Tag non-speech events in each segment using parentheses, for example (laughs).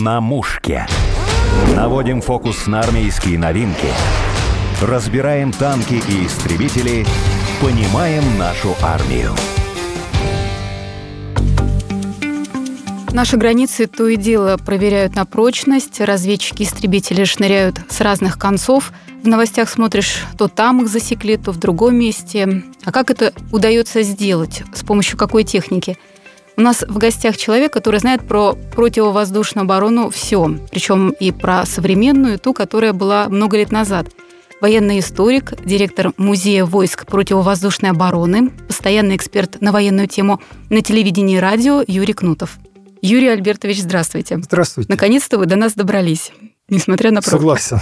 На мушке. Наводим фокус на армейские новинки. Разбираем танки и истребители. Понимаем нашу армию. Наши границы то и дело проверяют на прочность. Разведчики-истребители шныряют с разных концов. В новостях смотришь, то там их засекли, то в другом месте. А как это удается сделать? С помощью какой техники? У нас в гостях человек, который знает про противовоздушную оборону все, причем и про современную, ту, которая была много лет назад. Военный историк, директор Музея войск противовоздушной обороны, постоянный эксперт на военную тему на телевидении и радио Юрий Кнутов. Юрий Альбертович, здравствуйте. Здравствуйте. Наконец-то вы до нас добрались, несмотря на пробку. Согласен.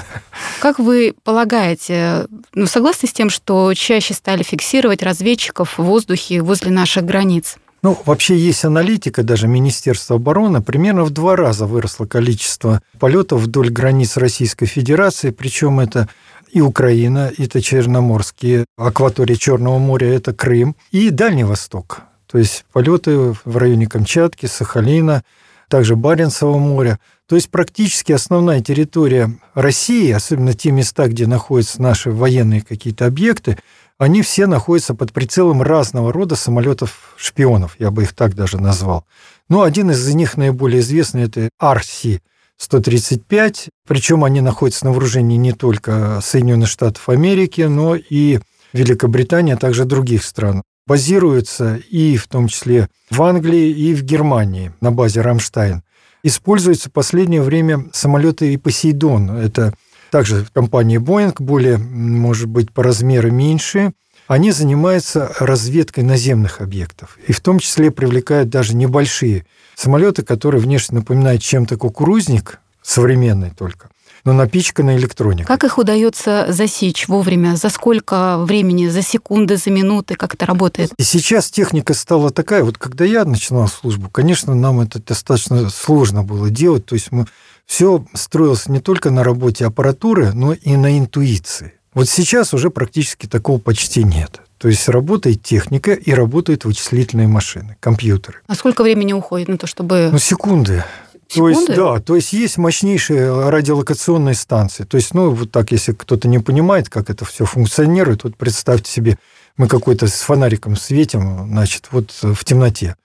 Как вы полагаете, ну, согласны с тем, что чаще стали фиксировать разведчиков в воздухе возле наших границ? Ну, вообще есть аналитика, даже Министерства обороны, примерно в два раза выросло количество полетов вдоль границ Российской Федерации, причем это и Украина, это Черноморские, акватория Черного моря, это Крым, и Дальний Восток. То есть полеты в районе Камчатки, Сахалина, также Баренцева моря. То есть практически основная территория России, особенно те места, где находятся наши военные какие-то объекты, они все находятся под прицелом разного рода самолетов-шпионов, я бы их так даже назвал. Но один из них наиболее известный – это Арси 135, причем они находятся на вооружении не только Соединенных Штатов Америки, но и Великобритании, а также других стран. Базируются и в том числе в Англии и в Германии на базе «Рамштайн». Используются в последнее время самолеты и «Посейдон». Это также компания Boeing, более, может быть, по размеру меньше, они занимаются разведкой наземных объектов. И в том числе привлекают даже небольшие самолеты, которые внешне напоминают чем-то кукурузник, современный только, но напичканы электроникой. Как их удается засечь вовремя? За сколько времени? За секунды, за минуты? Как это работает? И сейчас техника стала такая. Вот когда я начинал службу, конечно, нам это достаточно сложно было делать. То есть мы все строилось не только на работе аппаратуры, но и на интуиции. Вот сейчас уже практически такого почти нет. То есть работает техника и работают вычислительные машины, компьютеры. А сколько времени уходит на то, чтобы... Ну, секунды. Секунды? То есть, да, то есть есть мощнейшие радиолокационные станции. То есть, ну, вот так, если кто-то не понимает, как это все функционирует, вот представьте себе, мы какой-то с фонариком светим, значит, вот в темноте.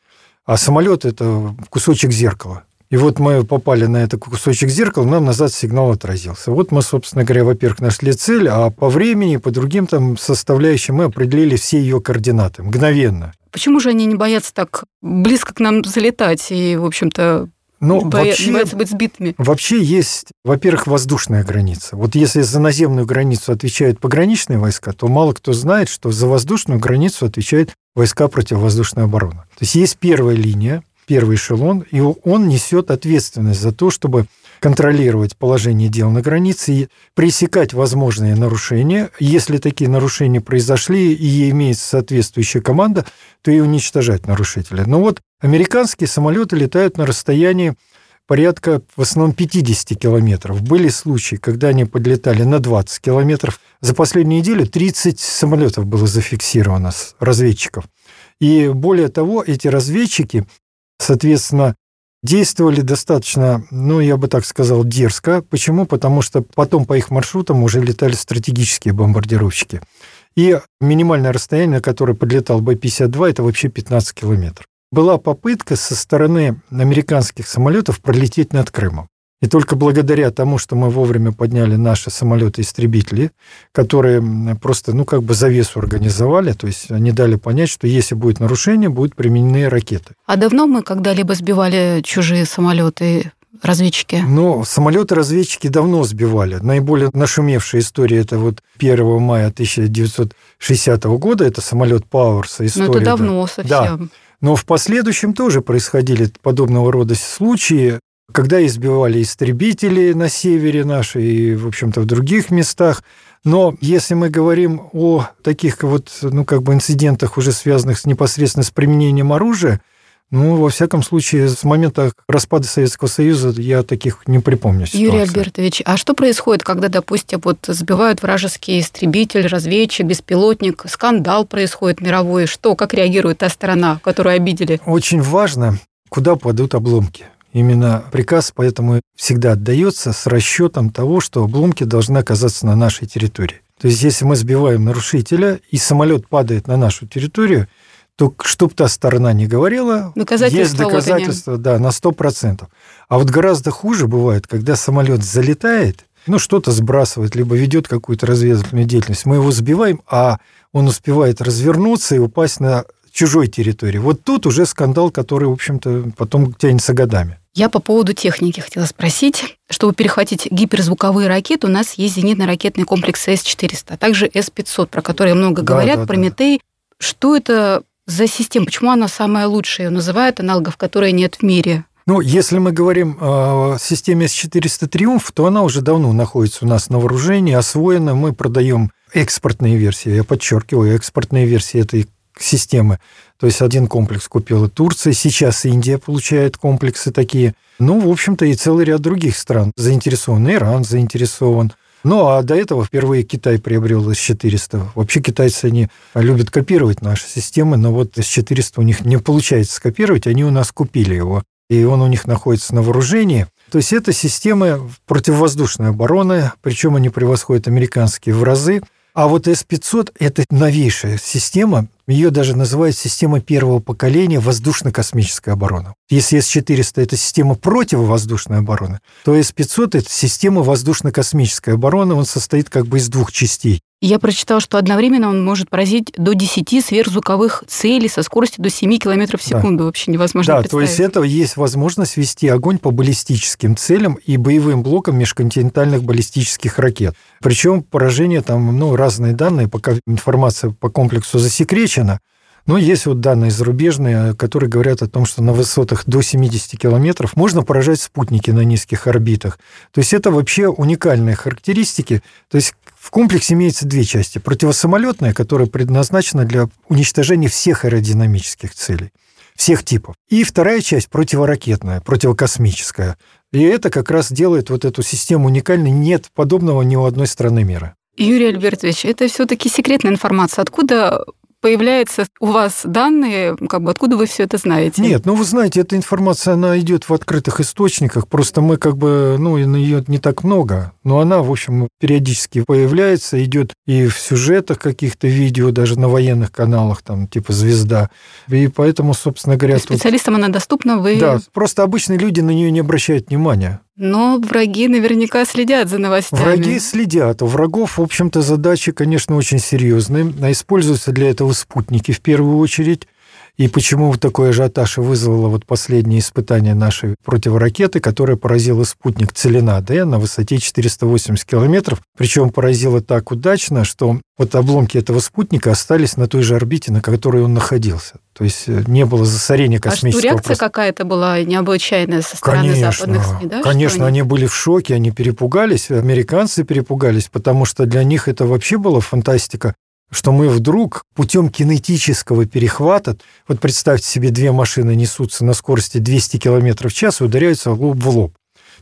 А самолет – это кусочек зеркала. И вот мы попали на этот кусочек зеркала, нам назад сигнал отразился. Вот мы, собственно говоря, во-первых, нашли цель, а по времени, по другим там составляющим мы определили все ее координаты мгновенно. Почему же они не боятся так близко к нам залетать и, в общем-то, ну, не, боя... вообще, боятся быть сбитыми? Вообще есть, во-первых, воздушная граница. Вот если за наземную границу отвечают пограничные войска, то мало кто знает, что за воздушную границу отвечают войска противовоздушной обороны. То есть есть первая линия, первый эшелон, и он несет ответственность за то, чтобы контролировать положение дел на границе и пресекать возможные нарушения. Если такие нарушения произошли и имеется соответствующая команда, то и уничтожать нарушителя. Но вот американские самолеты летают на расстоянии порядка в основном 50 километров. Были случаи, когда они подлетали на 20 километров. За последнюю неделю 30 самолетов было зафиксировано с разведчиков. И более того, эти разведчики Соответственно, действовали достаточно, ну, я бы так сказал, дерзко. Почему? Потому что потом по их маршрутам уже летали стратегические бомбардировщики. И минимальное расстояние, на которое подлетал Б-52, это вообще 15 километров. Была попытка со стороны американских самолетов пролететь над Крымом. И только благодаря тому, что мы вовремя подняли наши самолеты-истребители, которые просто, ну, как бы завесу организовали, то есть они дали понять, что если будет нарушение, будут применены ракеты. А давно мы когда-либо сбивали чужие самолеты разведчики? Ну, самолеты-разведчики давно сбивали. Наиболее нашумевшая история это вот 1 мая 1960 года, это самолет Пауэрса. История, ну, это давно да. совсем. Да. Но в последующем тоже происходили подобного рода случаи когда избивали истребители на севере наши и, в общем-то, в других местах. Но если мы говорим о таких вот, ну, как бы инцидентах, уже связанных с, непосредственно с применением оружия, ну, во всяком случае, с момента распада Советского Союза я таких не припомню ситуации. Юрий Альбертович, а что происходит, когда, допустим, вот сбивают вражеский истребитель, разведчик, беспилотник, скандал происходит мировой? Что, как реагирует та сторона, которую обидели? Очень важно, куда падут обломки Именно приказ поэтому всегда отдается с расчетом того, что обломки должны оказаться на нашей территории. То есть, если мы сбиваем нарушителя, и самолет падает на нашу территорию, то, чтоб та сторона не говорила, есть доказательства, вот да, на 100%. А вот гораздо хуже бывает, когда самолет залетает, ну, что-то сбрасывает, либо ведет какую-то разведывательную деятельность. Мы его сбиваем, а он успевает развернуться и упасть на чужой территории. Вот тут уже скандал, который, в общем-то, потом тянется годами. Я по поводу техники хотела спросить. Чтобы перехватить гиперзвуковые ракеты, у нас есть зенитно-ракетный комплекс С-400, а также С-500, про которые много да, говорят, да, Прометей. Да. Что это за система? Почему она самая лучшая? Ее называют аналогов, которые нет в мире. Ну, если мы говорим о системе С-400 «Триумф», то она уже давно находится у нас на вооружении, освоена. Мы продаем экспортные версии, я подчеркиваю, экспортные версии этой системы. То есть один комплекс купила Турция, сейчас Индия получает комплексы такие. Ну, в общем-то, и целый ряд других стран заинтересован. Иран заинтересован. Ну, а до этого впервые Китай приобрел С-400. Вообще китайцы, они любят копировать наши системы, но вот С-400 у них не получается скопировать, они у нас купили его. И он у них находится на вооружении. То есть это системы противовоздушной обороны, причем они превосходят американские в разы. А вот С-500 – это новейшая система, ее даже называют система первого поколения воздушно-космической обороны. Если С-400 – это система противовоздушной обороны, то С-500 – это система воздушно-космической обороны. Он состоит как бы из двух частей. Я прочитал, что одновременно он может поразить до 10 сверхзвуковых целей со скоростью до 7 км в секунду. Да. Вообще невозможно Да, то есть это есть возможность вести огонь по баллистическим целям и боевым блокам межконтинентальных баллистических ракет. Причем поражение там, ну, разные данные, пока информация по комплексу засекречена, но есть вот данные зарубежные, которые говорят о том, что на высотах до 70 километров можно поражать спутники на низких орбитах. То есть это вообще уникальные характеристики. То есть в комплексе имеется две части. Противосамолетная, которая предназначена для уничтожения всех аэродинамических целей, всех типов. И вторая часть противоракетная, противокосмическая. И это как раз делает вот эту систему уникальной. Нет подобного ни у одной страны мира. Юрий Альбертович, это все-таки секретная информация. Откуда появляются у вас данные, как бы откуда вы все это знаете? Нет, ну вы знаете, эта информация, она идет в открытых источниках, просто мы как бы, ну, ее не так много, но она, в общем, периодически появляется, идет и в сюжетах каких-то видео, даже на военных каналах, там, типа «Звезда». И поэтому, собственно говоря... Специалистам тут... она доступна, вы... Да, просто обычные люди на нее не обращают внимания. Но враги наверняка следят за новостями. Враги следят. У врагов, в общем-то, задачи, конечно, очень серьезные. А используются для этого спутники в первую очередь. И почему такой ажиотаж вызвало вот последнее испытание нашей противоракеты, которая поразила спутник Целина-Д на высоте 480 километров. Причем поразила так удачно, что вот обломки этого спутника остались на той же орбите, на которой он находился. То есть э, не было засорения космического... А что, реакция какая-то была необычайная со стороны конечно, западных СМИ, да? Конечно, они... они были в шоке, они перепугались, американцы перепугались, потому что для них это вообще была фантастика что мы вдруг путем кинетического перехвата, вот представьте себе, две машины несутся на скорости 200 км в час и ударяются лоб в лоб.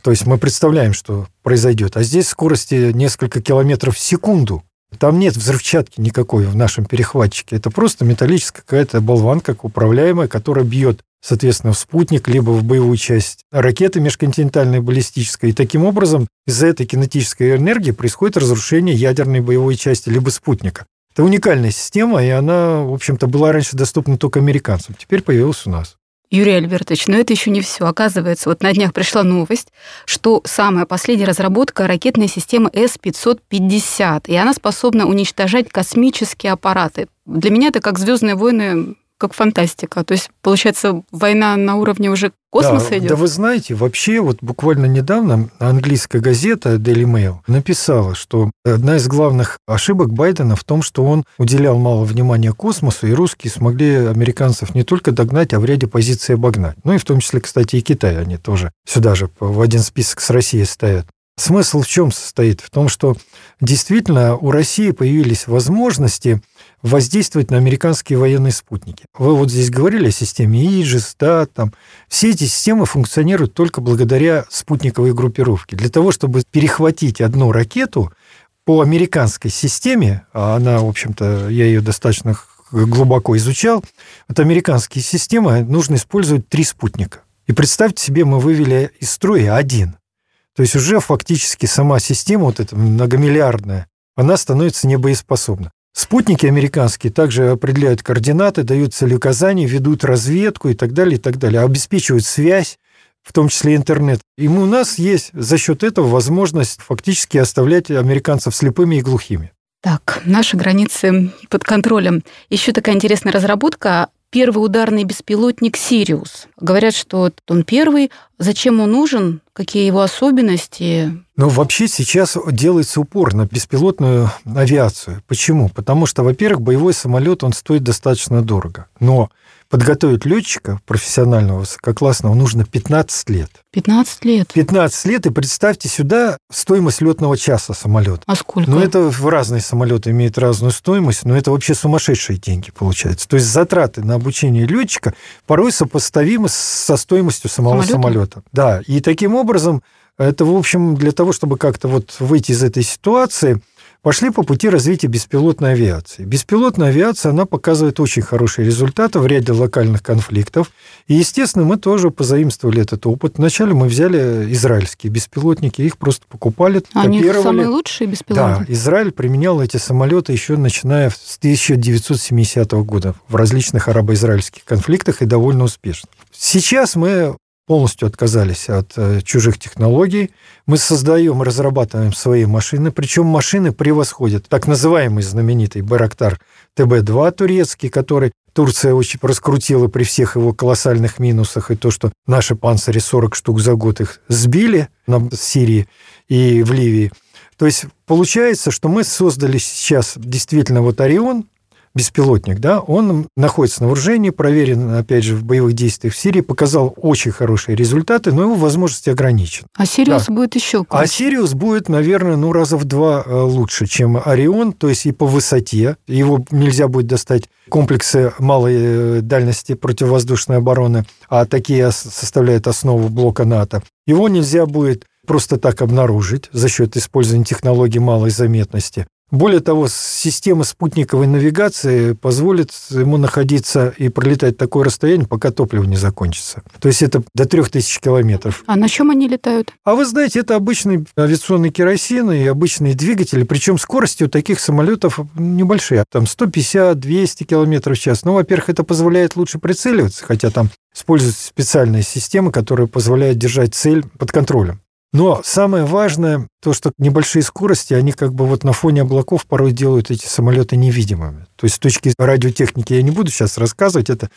То есть мы представляем, что произойдет. А здесь скорости несколько километров в секунду. Там нет взрывчатки никакой в нашем перехватчике. Это просто металлическая какая-то болванка управляемая, которая бьет, соответственно, в спутник, либо в боевую часть ракеты межконтинентальной баллистической. И таким образом из-за этой кинетической энергии происходит разрушение ядерной боевой части либо спутника. Это уникальная система, и она, в общем-то, была раньше доступна только американцам. Теперь появилась у нас. Юрий Альбертович, но это еще не все. Оказывается, вот на днях пришла новость, что самая последняя разработка ракетной системы С-550, и она способна уничтожать космические аппараты. Для меня это как Звездные войны как фантастика. То есть, получается, война на уровне уже космоса да, идет? Да вы знаете, вообще вот буквально недавно английская газета Daily Mail написала, что одна из главных ошибок Байдена в том, что он уделял мало внимания космосу, и русские смогли американцев не только догнать, а в ряде позиций обогнать. Ну и в том числе, кстати, и Китай они тоже сюда же в один список с Россией стоят. Смысл в чем состоит? В том, что действительно у России появились возможности воздействовать на американские военные спутники. Вы вот здесь говорили о системе Иджис, да, там. Все эти системы функционируют только благодаря спутниковой группировке. Для того, чтобы перехватить одну ракету по американской системе, а она, в общем-то, я ее достаточно глубоко изучал, вот американские системы нужно использовать три спутника. И представьте себе, мы вывели из строя один. То есть уже фактически сама система вот эта многомиллиардная, она становится небоеспособна. Спутники американские также определяют координаты, дают целеуказания, ведут разведку и так далее, и так далее, обеспечивают связь, в том числе интернет. И у нас есть за счет этого возможность фактически оставлять американцев слепыми и глухими. Так, наши границы под контролем. Еще такая интересная разработка первый ударный беспилотник «Сириус». Говорят, что он первый. Зачем он нужен? Какие его особенности? Ну, вообще сейчас делается упор на беспилотную авиацию. Почему? Потому что, во-первых, боевой самолет, он стоит достаточно дорого. Но подготовить летчика профессионального, высококлассного нужно 15 лет. 15 лет? 15 лет, и представьте сюда стоимость летного часа самолета. А сколько? Ну, это в разные самолеты имеют разную стоимость, но это вообще сумасшедшие деньги получается. То есть затраты на обучение летчика порой сопоставимы со стоимостью самого самолета. самолета. Да, и таким образом это, в общем, для того, чтобы как-то вот выйти из этой ситуации – пошли по пути развития беспилотной авиации. Беспилотная авиация, она показывает очень хорошие результаты в ряде локальных конфликтов. И, естественно, мы тоже позаимствовали этот опыт. Вначале мы взяли израильские беспилотники, их просто покупали, Они копировали. самые лучшие беспилотники? Да, Израиль применял эти самолеты еще начиная с 1970 года в различных арабо-израильских конфликтах и довольно успешно. Сейчас мы полностью отказались от э, чужих технологий. Мы создаем, разрабатываем свои машины, причем машины превосходят так называемый знаменитый Барактар ТБ-2 турецкий, который Турция очень раскрутила при всех его колоссальных минусах, и то, что наши панцири 40 штук за год их сбили на Сирии и в Ливии. То есть получается, что мы создали сейчас действительно вот Орион, беспилотник, да, он находится на вооружении, проверен, опять же, в боевых действиях в Сирии, показал очень хорошие результаты, но его возможности ограничены. А Сириус да. будет еще круче. А Сириус будет, наверное, ну, раза в два э, лучше, чем Орион, то есть и по высоте. Его нельзя будет достать комплексы малой э, дальности противовоздушной обороны, а такие составляют основу блока НАТО. Его нельзя будет просто так обнаружить за счет использования технологий малой заметности. Более того, система спутниковой навигации позволит ему находиться и пролетать такое расстояние, пока топливо не закончится. То есть это до 3000 километров. А на чем они летают? А вы знаете, это обычный авиационный керосин и обычные двигатели, причем скорости у таких самолетов небольшие, там 150-200 километров в час. Ну, во-первых, это позволяет лучше прицеливаться, хотя там используются специальные системы, которые позволяют держать цель под контролем. Но самое важное, то, что небольшие скорости, они как бы вот на фоне облаков порой делают эти самолеты невидимыми. То есть с точки радиотехники я не буду сейчас рассказывать, это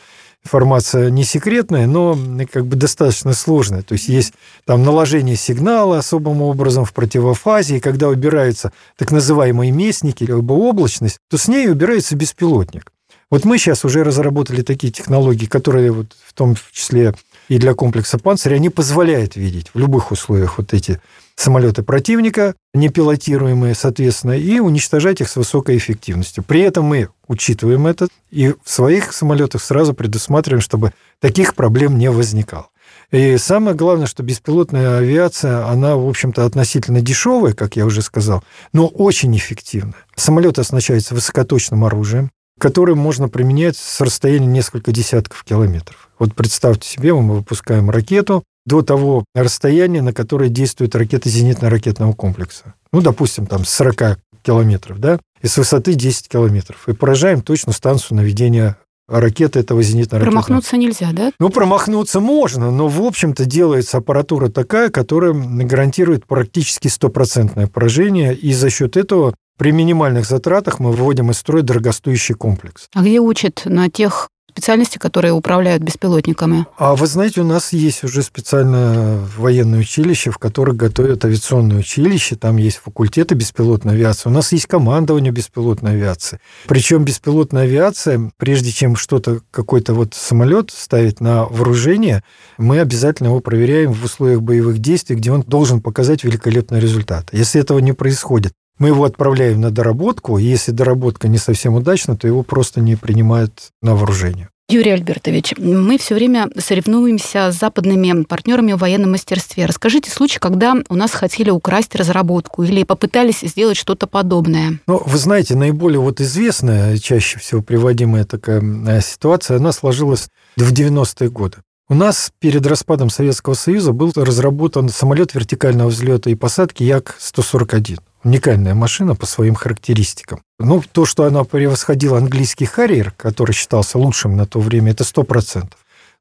информация не секретная, но как бы достаточно сложная. То есть есть там наложение сигнала особым образом в противофазе, и когда убираются так называемые местники, либо облачность, то с ней убирается беспилотник. Вот мы сейчас уже разработали такие технологии, которые вот в том числе и для комплекса «Панцирь», они позволяют видеть в любых условиях вот эти самолеты противника, непилотируемые, соответственно, и уничтожать их с высокой эффективностью. При этом мы учитываем это и в своих самолетах сразу предусматриваем, чтобы таких проблем не возникало. И самое главное, что беспилотная авиация, она, в общем-то, относительно дешевая, как я уже сказал, но очень эффективная. Самолет оснащается высокоточным оружием, которое можно применять с расстояния несколько десятков километров. Вот представьте себе, мы выпускаем ракету до того расстояния, на которое действует ракета зенитно-ракетного комплекса. Ну, допустим, там с 40 километров, да, и с высоты 10 километров. И поражаем точно станцию наведения ракеты этого зенитно-ракетного. Промахнуться нельзя, да? Ну, промахнуться можно, но, в общем-то, делается аппаратура такая, которая гарантирует практически стопроцентное поражение, и за счет этого при минимальных затратах мы выводим из строя дорогостоящий комплекс. А где учат на тех специальности, которые управляют беспилотниками? А вы знаете, у нас есть уже специальное военное училище, в котором готовят авиационное училище, там есть факультеты беспилотной авиации, у нас есть командование беспилотной авиации. Причем беспилотная авиация, прежде чем что-то, какой-то вот самолет ставить на вооружение, мы обязательно его проверяем в условиях боевых действий, где он должен показать великолепный результат. Если этого не происходит, мы его отправляем на доработку, и если доработка не совсем удачна, то его просто не принимают на вооружение. Юрий Альбертович, мы все время соревнуемся с западными партнерами в военном мастерстве. Расскажите случай, когда у нас хотели украсть разработку или попытались сделать что-то подобное. Ну, вы знаете, наиболее вот известная, чаще всего приводимая такая э, ситуация, она сложилась в 90-е годы. У нас перед распадом Советского Союза был разработан самолет вертикального взлета и посадки Як-141. Уникальная машина по своим характеристикам. Ну, то, что она превосходила английский «Харриер», который считался лучшим на то время, это 100%.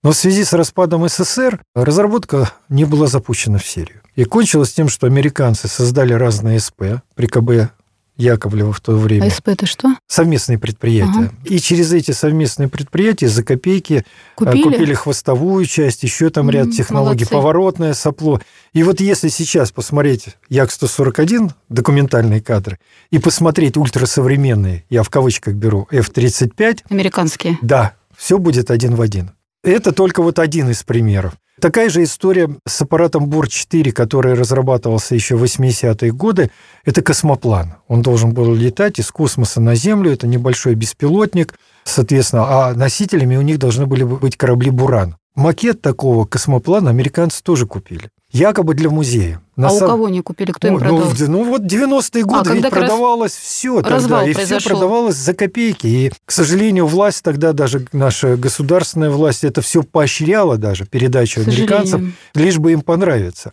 Но в связи с распадом СССР разработка не была запущена в серию. И кончилось тем, что американцы создали разные СП при КБ Яковлева в то время. АСП это что? Совместные предприятия. Ага. И через эти совместные предприятия за копейки э, купили, купили хвостовую часть, еще там ряд технологий, молодцы. поворотное сопло. И вот если сейчас посмотреть Як-141, документальные кадры, и посмотреть ультрасовременные, я в кавычках беру, F-35. Американские. Да, все будет один в один. Это только вот один из примеров. Такая же история с аппаратом Бур-4, который разрабатывался еще в 80-е годы. Это космоплан. Он должен был летать из космоса на Землю. Это небольшой беспилотник, соответственно. А носителями у них должны были быть корабли «Буран». Макет такого космоплана американцы тоже купили. Якобы для музея. На а сам... у кого не купили? Кто им ну, продал? Ну, ну вот 90-е а, годы а, ведь продавалось все тогда. И произошел. все продавалось за копейки. И, к сожалению, власть тогда, даже наша государственная власть, это все поощряла даже, передачу американцам, лишь бы им понравиться.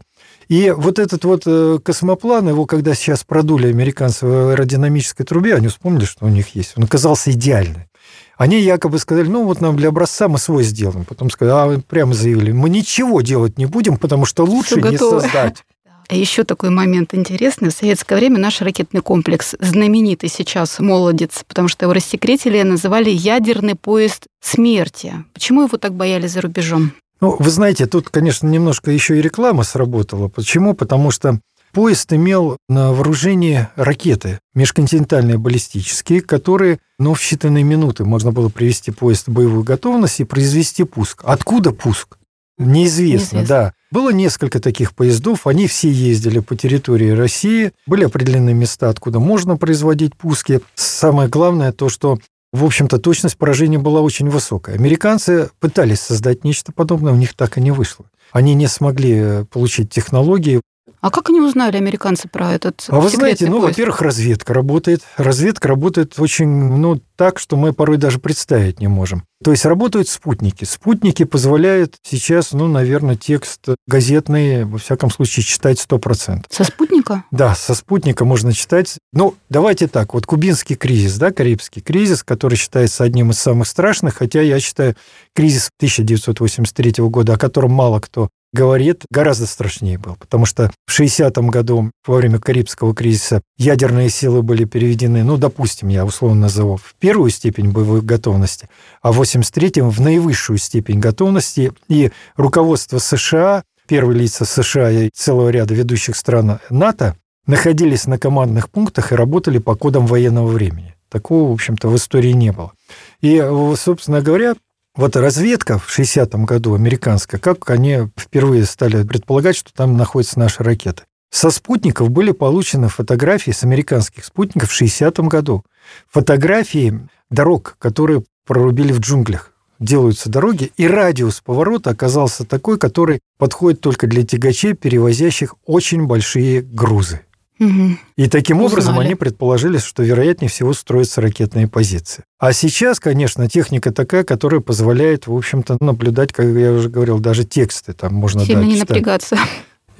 И вот этот вот э, космоплан, его когда сейчас продули американцы в аэродинамической трубе, они вспомнили, что у них есть, он оказался идеальный. Они якобы сказали, ну вот нам для образца мы свой сделаем. Потом сказали, а прямо заявили, мы ничего делать не будем, потому что лучше не создать. (laughs) А еще такой момент интересный. В советское время наш ракетный комплекс, знаменитый сейчас молодец, потому что его рассекретили, называли ядерный поезд смерти. Почему его так боялись за рубежом? Ну, вы знаете, тут, конечно, немножко еще и реклама сработала. Почему? Потому что Поезд имел на вооружении ракеты межконтинентальные баллистические, которые ну, в считанные минуты можно было привести поезд в боевую готовность и произвести пуск. Откуда пуск? Неизвестно, Неизвестно, да. Было несколько таких поездов, они все ездили по территории России, были определенные места, откуда можно производить пуски. Самое главное то, что в общем-то, точность поражения была очень высокая. Американцы пытались создать нечто подобное, у них так и не вышло. Они не смогли получить технологии, а как они узнали, американцы, про этот А вы знаете, ну, во-первых, разведка работает. Разведка работает очень, ну, так, что мы порой даже представить не можем. То есть работают спутники. Спутники позволяют сейчас, ну, наверное, текст газетный, во всяком случае, читать 100%. Со спутника? Да, со спутника можно читать. Ну, давайте так, вот кубинский кризис, да, Карибский кризис, который считается одним из самых страшных, хотя я считаю кризис 1983 года, о котором мало кто говорит, гораздо страшнее был, потому что в 60-м году во время Карибского кризиса ядерные силы были переведены, ну, допустим, я условно назову, в первую степень боевой готовности, а в 83-м в наивысшую степень готовности, и руководство США, первые лица США и целого ряда ведущих стран НАТО находились на командных пунктах и работали по кодам военного времени. Такого, в общем-то, в истории не было. И, собственно говоря, вот разведка в 60-м году американская, как они впервые стали предполагать, что там находятся наши ракеты. Со спутников были получены фотографии с американских спутников в 60-м году. Фотографии дорог, которые прорубили в джунглях. Делаются дороги, и радиус поворота оказался такой, который подходит только для тягачей, перевозящих очень большие грузы. И таким Узнали. образом они предположили, что вероятнее всего строятся ракетные позиции. А сейчас, конечно, техника такая, которая позволяет, в общем-то, наблюдать, как я уже говорил, даже тексты там можно Сильно да, не читать. напрягаться.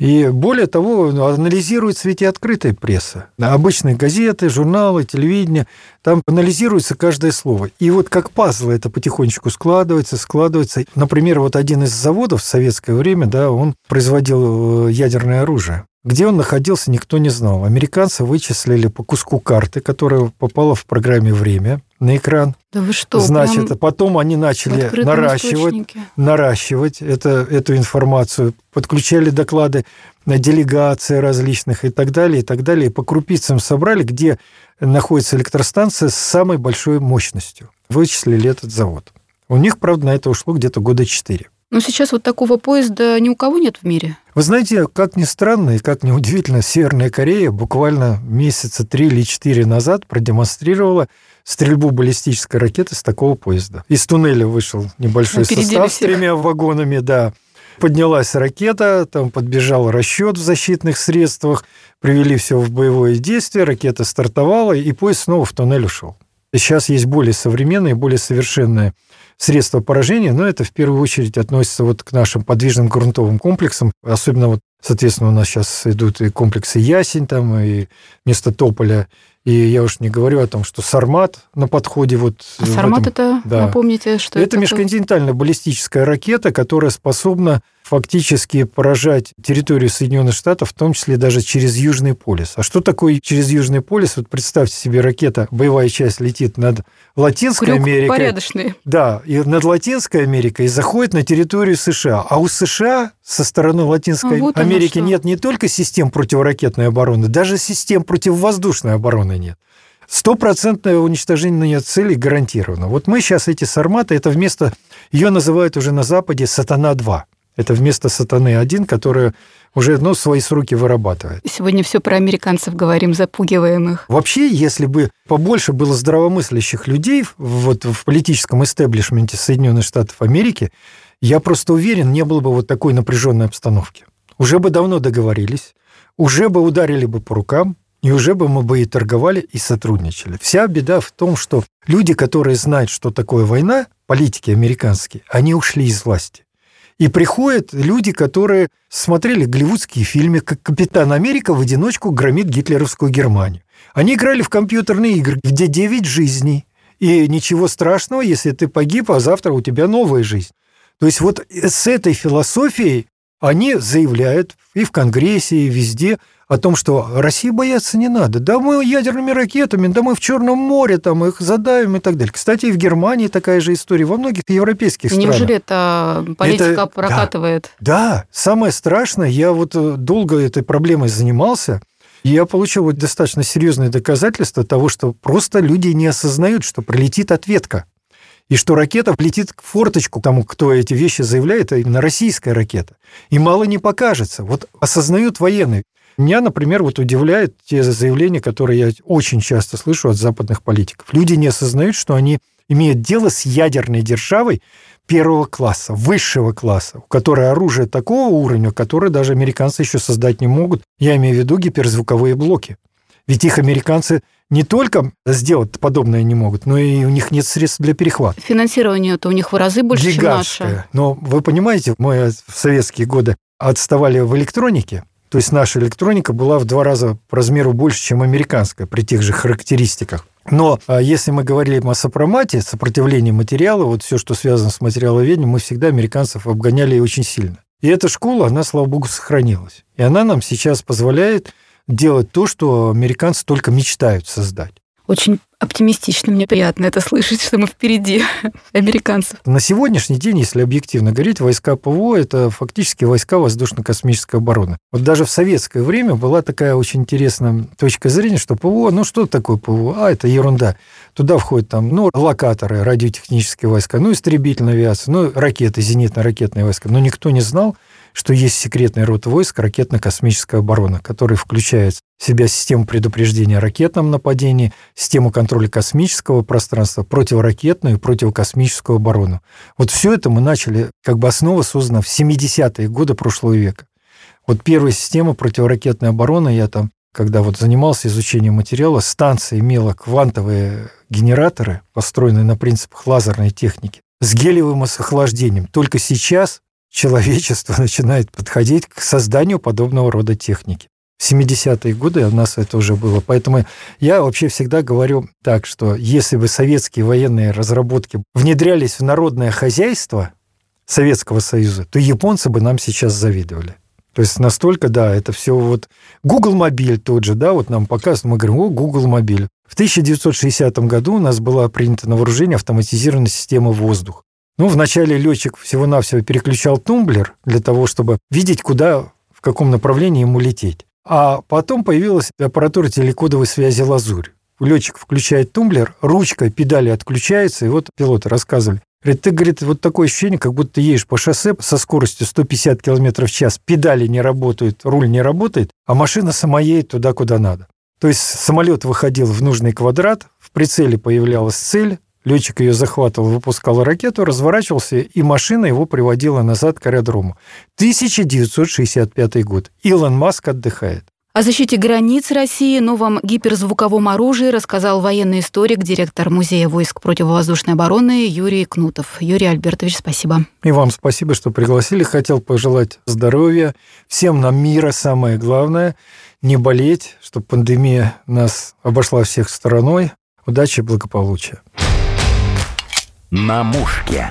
И более того, анализируется ведь и открытая пресса. Обычные газеты, журналы, телевидение. Там анализируется каждое слово. И вот как пазл это потихонечку складывается, складывается. Например, вот один из заводов в советское время, да, он производил э, ядерное оружие. Где он находился, никто не знал. Американцы вычислили по куску карты, которая попала в программе «Время» на экран. Да вы что? Значит, а потом они начали наращивать, наращивать это, эту информацию, подключали доклады на делегации различных и так далее, и так далее. И по крупицам собрали, где находится электростанция с самой большой мощностью. Вычислили этот завод. У них, правда, на это ушло где-то года четыре. Но сейчас вот такого поезда ни у кого нет в мире. Вы знаете, как ни странно и как ни удивительно, Северная Корея буквально месяца три или четыре назад продемонстрировала стрельбу баллистической ракеты с такого поезда. Из туннеля вышел небольшой Опередили состав всех. с тремя вагонами, да. Поднялась ракета, там подбежал расчет в защитных средствах, привели все в боевое действие, ракета стартовала, и поезд снова в туннель ушел. Сейчас есть более современные, более совершенные средства поражения, но это в первую очередь относится вот к нашим подвижным грунтовым комплексам, особенно вот, соответственно, у нас сейчас идут и комплексы Ясень, там, и вместо Тополя, и я уж не говорю о том, что Сармат на подходе. Вот а Сармат этом, это, да. напомните, что это? Это межконтинентальная баллистическая ракета, которая способна фактически поражать территорию Соединенных Штатов, в том числе даже через Южный полюс. А что такое через Южный полюс? Вот представьте себе, ракета, боевая часть летит над Латинской Крюк Америкой. порядочный. Да, и над Латинской Америкой и заходит на территорию США. А у США со стороны Латинской а вот Америки нет не только систем противоракетной обороны, даже систем противовоздушной обороны нет. Стопроцентное уничтожение целей гарантировано. Вот мы сейчас эти сарматы, это вместо, ее называют уже на Западе «Сатана-2». Это вместо сатаны один, который уже ну, свои сроки вырабатывает. Сегодня все про американцев говорим, запугиваем их. Вообще, если бы побольше было здравомыслящих людей вот в политическом истеблишменте Соединенных Штатов Америки, я просто уверен, не было бы вот такой напряженной обстановки. Уже бы давно договорились, уже бы ударили бы по рукам, и уже бы мы бы и торговали, и сотрудничали. Вся беда в том, что люди, которые знают, что такое война, политики американские, они ушли из власти. И приходят люди, которые смотрели голливудские фильмы, как Капитан Америка в одиночку громит гитлеровскую Германию. Они играли в компьютерные игры, где 9 жизней. И ничего страшного, если ты погиб, а завтра у тебя новая жизнь. То есть вот с этой философией они заявляют и в Конгрессе, и везде о том, что России бояться не надо. Да мы ядерными ракетами, да мы в Черном море там их задавим и так далее. Кстати, и в Германии такая же история, во многих европейских странах. Неужели это политика это, прокатывает? Да, да, самое страшное, я вот э, долго этой проблемой занимался, и я получил вот достаточно серьезные доказательства того, что просто люди не осознают, что прилетит ответка. И что ракета влетит к форточку тому, кто эти вещи заявляет, а именно российская ракета. И мало не покажется. Вот осознают военные. Меня, например, вот удивляют те заявления, которые я очень часто слышу от западных политиков. Люди не осознают, что они имеют дело с ядерной державой первого класса, высшего класса, у которой оружие такого уровня, которое даже американцы еще создать не могут. Я имею в виду гиперзвуковые блоки. Ведь их американцы не только сделать подобное не могут, но и у них нет средств для перехвата. Финансирование-то у них в разы больше, Гигантское. чем наше. Но вы понимаете, мы в советские годы отставали в электронике, то есть наша электроника была в два раза по размеру больше, чем американская при тех же характеристиках. Но а, если мы говорили о сопромате, сопротивлении материала, вот все, что связано с материаловедением, мы всегда американцев обгоняли очень сильно. И эта школа, она, слава богу, сохранилась. И она нам сейчас позволяет делать то, что американцы только мечтают создать. Очень оптимистично. Мне приятно это слышать, что мы впереди (laughs) американцев. На сегодняшний день, если объективно говорить, войска ПВО – это фактически войска воздушно-космической обороны. Вот даже в советское время была такая очень интересная точка зрения, что ПВО, ну что такое ПВО? А, это ерунда. Туда входят там, ну, локаторы, радиотехнические войска, ну, истребительная авиация, ну, ракеты, зенитно-ракетные войска. Но никто не знал, что есть секретный род войск ракетно-космическая оборона, который включает в себя систему предупреждения о ракетном нападении, систему контроля космического пространства, противоракетную и противокосмическую оборону. Вот все это мы начали, как бы основа создана в 70-е годы прошлого века. Вот первая система противоракетной обороны, я там, когда вот занимался изучением материала, станция имела квантовые генераторы, построенные на принципах лазерной техники, с гелиевым охлаждением. Только сейчас человечество (laughs) начинает подходить к созданию подобного рода техники. В 70-е годы у нас это уже было. Поэтому я вообще всегда говорю так, что если бы советские военные разработки внедрялись в народное хозяйство Советского Союза, то японцы бы нам сейчас завидовали. То есть настолько, да, это все вот... Google мобиль тот же, да, вот нам показывают, мы говорим, о, Google мобиль. В 1960 году у нас была принята на вооружение автоматизированная система воздух. Ну, вначале летчик всего-навсего переключал тумблер для того, чтобы видеть, куда, в каком направлении ему лететь. А потом появилась аппаратура телекодовой связи «Лазурь». Летчик включает тумблер, ручка педали отключается, и вот пилоты рассказывали. Говорит, ты, говорит, вот такое ощущение, как будто едешь по шоссе со скоростью 150 км в час, педали не работают, руль не работает, а машина сама едет туда, куда надо. То есть самолет выходил в нужный квадрат, в прицеле появлялась цель, Летчик ее захватывал, выпускал ракету, разворачивался, и машина его приводила назад к аэродрому. 1965 год. Илон Маск отдыхает. О защите границ России, новом гиперзвуковом оружии рассказал военный историк, директор Музея войск противовоздушной обороны Юрий Кнутов. Юрий Альбертович, спасибо. И вам спасибо, что пригласили. Хотел пожелать здоровья. Всем нам мира самое главное. Не болеть, чтобы пандемия нас обошла всех стороной. Удачи и благополучия. На мушке.